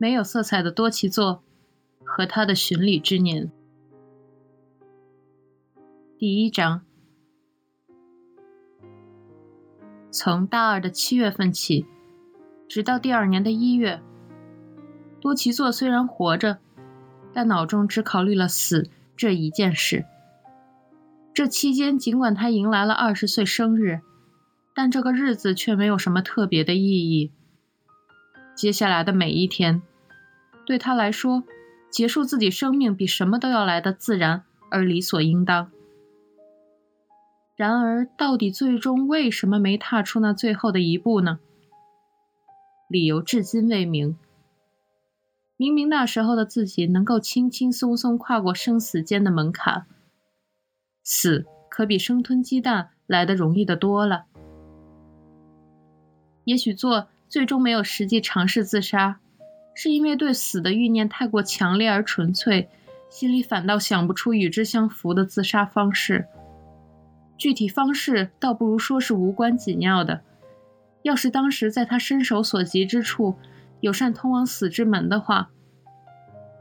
没有色彩的多奇座和他的巡礼之年。第一章，从大二的七月份起，直到第二年的一月，多奇座虽然活着，但脑中只考虑了死这一件事。这期间，尽管他迎来了二十岁生日，但这个日子却没有什么特别的意义。接下来的每一天，对他来说，结束自己生命比什么都要来的自然而理所应当。然而，到底最终为什么没踏出那最后的一步呢？理由至今未明。明明那时候的自己能够轻轻松松跨过生死间的门槛，死可比生吞鸡蛋来的容易的多了。也许做最终没有实际尝试自杀，是因为对死的欲念太过强烈而纯粹，心里反倒想不出与之相符的自杀方式。具体方式倒不如说是无关紧要的。要是当时在他伸手所及之处有扇通往死之门的话，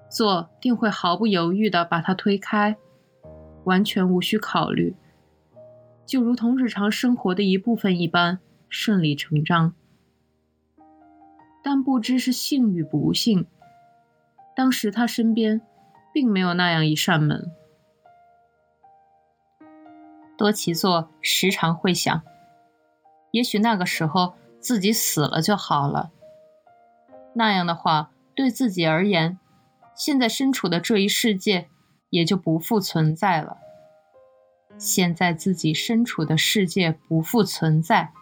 做定会毫不犹豫地把它推开，完全无需考虑，就如同日常生活的一部分一般顺理成章。但不知是幸与不幸，当时他身边并没有那样一扇门。多奇座时常会想，也许那个时候自己死了就好了。那样的话，对自己而言，现在身处的这一世界也就不复存在了。现在自己身处的世界不复存在，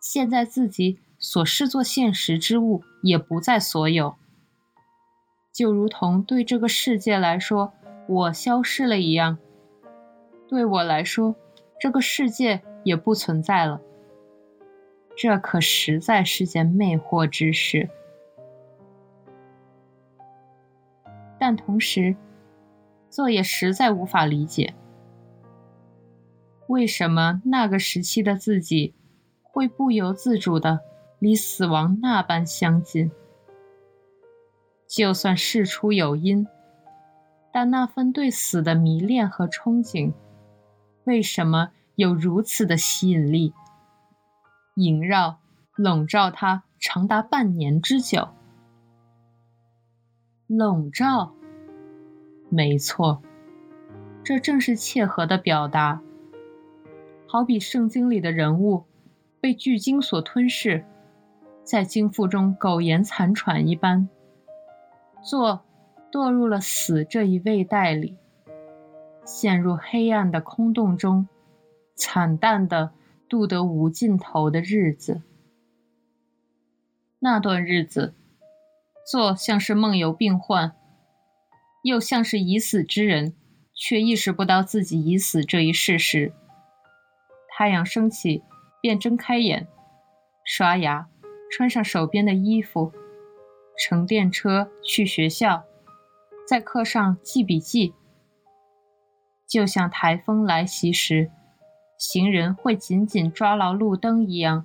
现在自己所视作现实之物也不再所有，就如同对这个世界来说，我消失了一样。对我来说，这个世界也不存在了。这可实在是件魅惑之事。但同时，这也实在无法理解，为什么那个时期的自己会不由自主的离死亡那般相近。就算事出有因，但那份对死的迷恋和憧憬。为什么有如此的吸引力，萦绕、笼罩他长达半年之久？笼罩，没错，这正是切合的表达。好比圣经里的人物被巨鲸所吞噬，在经腹中苟延残喘一般，做堕入了死这一胃袋里。陷入黑暗的空洞中，惨淡的度得无尽头的日子。那段日子，做像是梦游病患，又像是已死之人，却意识不到自己已死这一事实。太阳升起，便睁开眼，刷牙，穿上手边的衣服，乘电车去学校，在课上记笔记。就像台风来袭时，行人会紧紧抓牢路灯一样，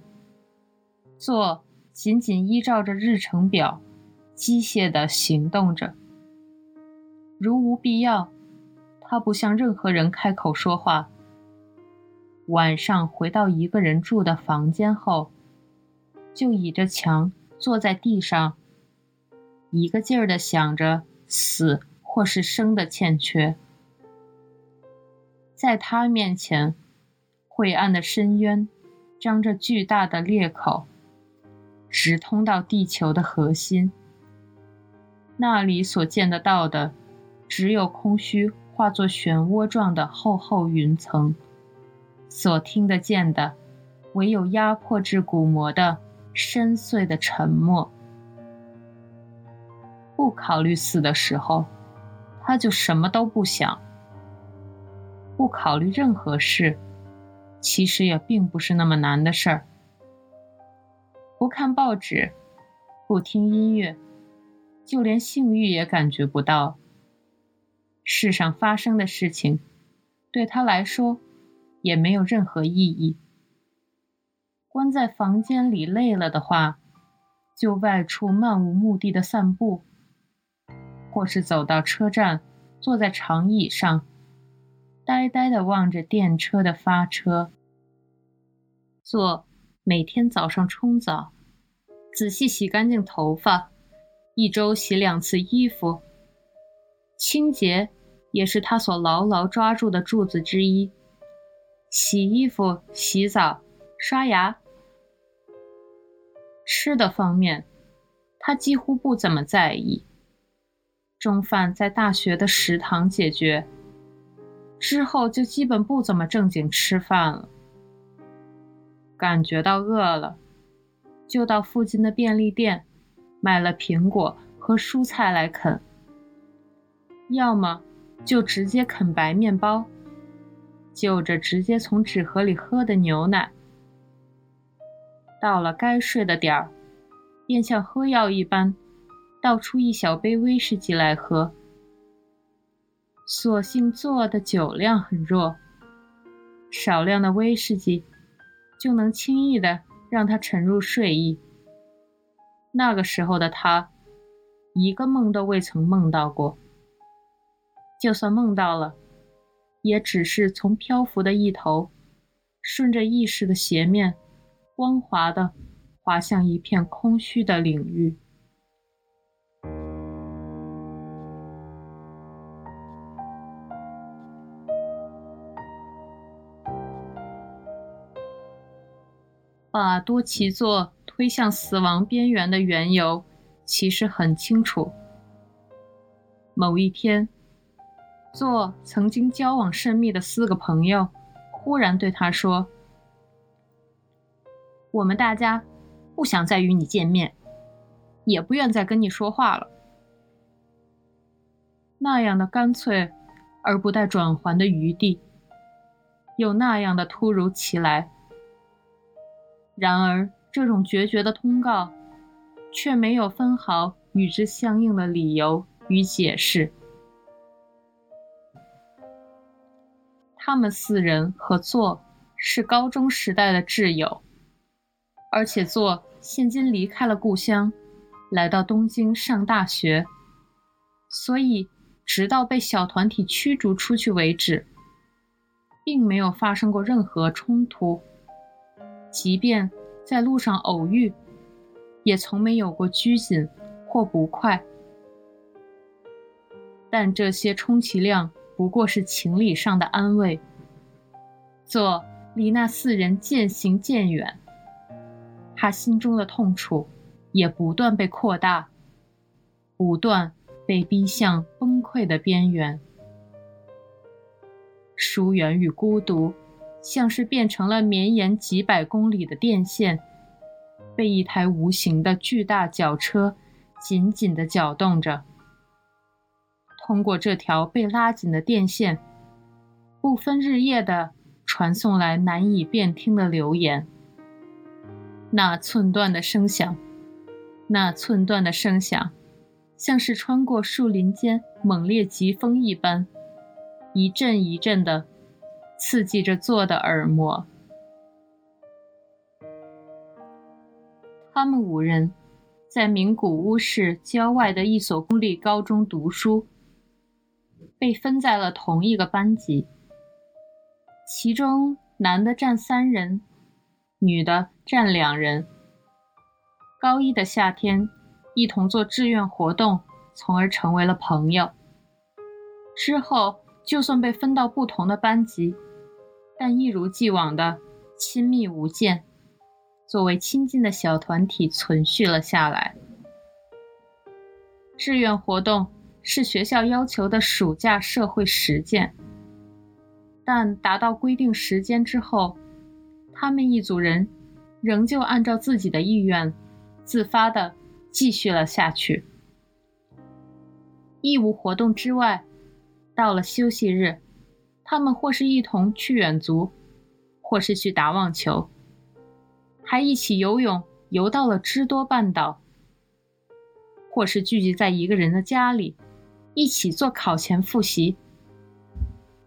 做紧紧依照着日程表，机械地行动着。如无必要，他不向任何人开口说话。晚上回到一个人住的房间后，就倚着墙坐在地上，一个劲儿地想着死或是生的欠缺。在他面前，晦暗的深渊张着巨大的裂口，直通到地球的核心。那里所见得到的，只有空虚化作漩涡状的厚厚云层；所听得见的，唯有压迫至骨膜的深邃的沉默。不考虑死的时候，他就什么都不想。不考虑任何事，其实也并不是那么难的事儿。不看报纸，不听音乐，就连性欲也感觉不到。世上发生的事情，对他来说也没有任何意义。关在房间里累了的话，就外出漫无目的的散步，或是走到车站，坐在长椅上，呆呆地望着电车的发车。做每天早上冲澡，仔细洗干净头发，一周洗两次衣服。清洁也是他所牢牢抓住的柱子之一。洗衣服、洗澡、刷牙。吃的方面，他几乎不怎么在意。中饭在大学的食堂解决，之后就基本不怎么正经吃饭了。感觉到饿了，就到附近的便利店买了苹果和蔬菜来啃，要么就直接啃白面包，就着直接从纸盒里喝的牛奶。到了该睡的点儿，便像喝药一般，倒出一小杯威士忌来喝。所幸做的酒量很弱，少量的威士忌就能轻易的让他沉入睡意。那个时候的他，一个梦都未曾梦到过。就算梦到了，也只是从漂浮的一头，顺着意识的斜面。光滑的滑向一片空虚的领域，把多奇座推向死亡边缘的缘由，其实很清楚。某一天，做曾经交往甚密的四个朋友，忽然对他说。我们大家不想再与你见面，也不愿再跟你说话了。那样的干脆而不带转圜的余地，又那样的突如其来。然而，这种决绝的通告，却没有分毫与之相应的理由与解释。他们四人合作是高中时代的挚友。而且，做现今离开了故乡，来到东京上大学，所以直到被小团体驱逐出去为止，并没有发生过任何冲突。即便在路上偶遇，也从没有过拘谨或不快。但这些充其量不过是情理上的安慰。做离那四人渐行渐远。他心中的痛楚也不断被扩大，不断被逼向崩溃的边缘。疏远与孤独，像是变成了绵延几百公里的电线，被一台无形的巨大绞车紧紧地搅动着。通过这条被拉紧的电线，不分日夜地传送来难以辨听的流言。那寸断的声响，那寸断的声响，像是穿过树林间猛烈疾风一般，一阵一阵的刺激着坐的耳膜。他们五人在名古屋市郊外的一所公立高中读书，被分在了同一个班级，其中男的占三人。女的占两人。高一的夏天，一同做志愿活动，从而成为了朋友。之后，就算被分到不同的班级，但一如既往的亲密无间，作为亲近的小团体存续了下来。志愿活动是学校要求的暑假社会实践，但达到规定时间之后。他们一组人仍旧按照自己的意愿，自发的继续了下去。义务活动之外，到了休息日，他们或是一同去远足，或是去打网球，还一起游泳，游到了芝多半岛；或是聚集在一个人的家里，一起做考前复习。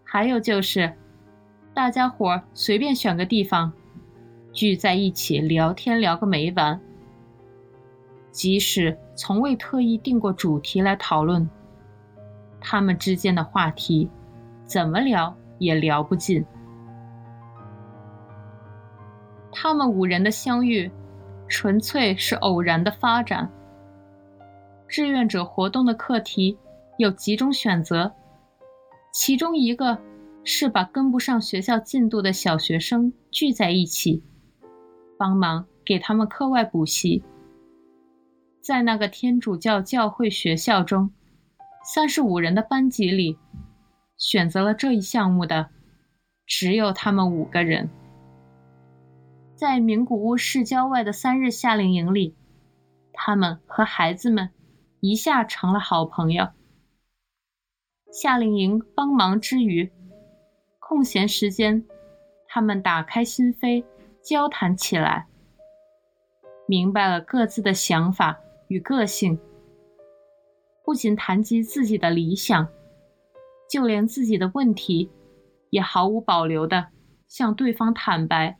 还有就是，大家伙随便选个地方。聚在一起聊天聊个没完，即使从未特意定过主题来讨论，他们之间的话题怎么聊也聊不尽。他们五人的相遇，纯粹是偶然的发展。志愿者活动的课题有几种选择，其中一个是把跟不上学校进度的小学生聚在一起，帮忙给他们课外补习。在那个天主教教会学校中，三十五人的班级里，选择了这一项目的只有他们五个人。在名古屋市郊外的三日夏令营里，他们和孩子们一下成了好朋友。夏令营帮忙之余，空闲时间，他们打开心扉，交谈起来，明白了各自的想法与个性。不仅谈及自己的理想，就连自己的问题，也毫无保留地向对方坦白。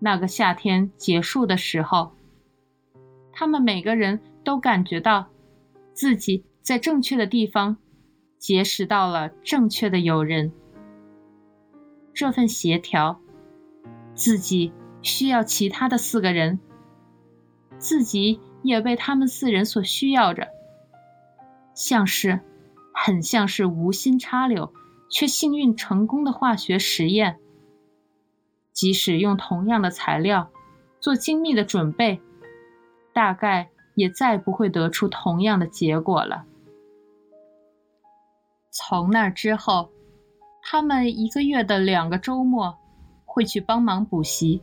那个夏天结束的时候，他们每个人都感觉到自己在正确的地方结识到了正确的友人。这份协调，自己需要其他的四个人，自己也被他们四人所需要着，像是，很像是无心插柳却幸运成功的化学实验。即使用同样的材料做精密的准备，大概也再不会得出同样的结果了。从那之后，他们一个月的两个周末会去帮忙补习，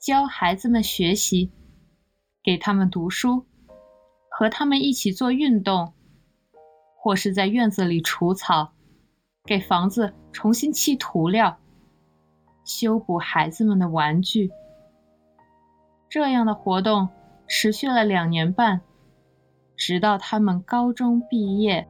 教孩子们学习，给他们读书，和他们一起做运动，或是在院子里除草，给房子重新砌涂料。修补孩子们的玩具，这样的活动持续了两年半，直到他们高中毕业。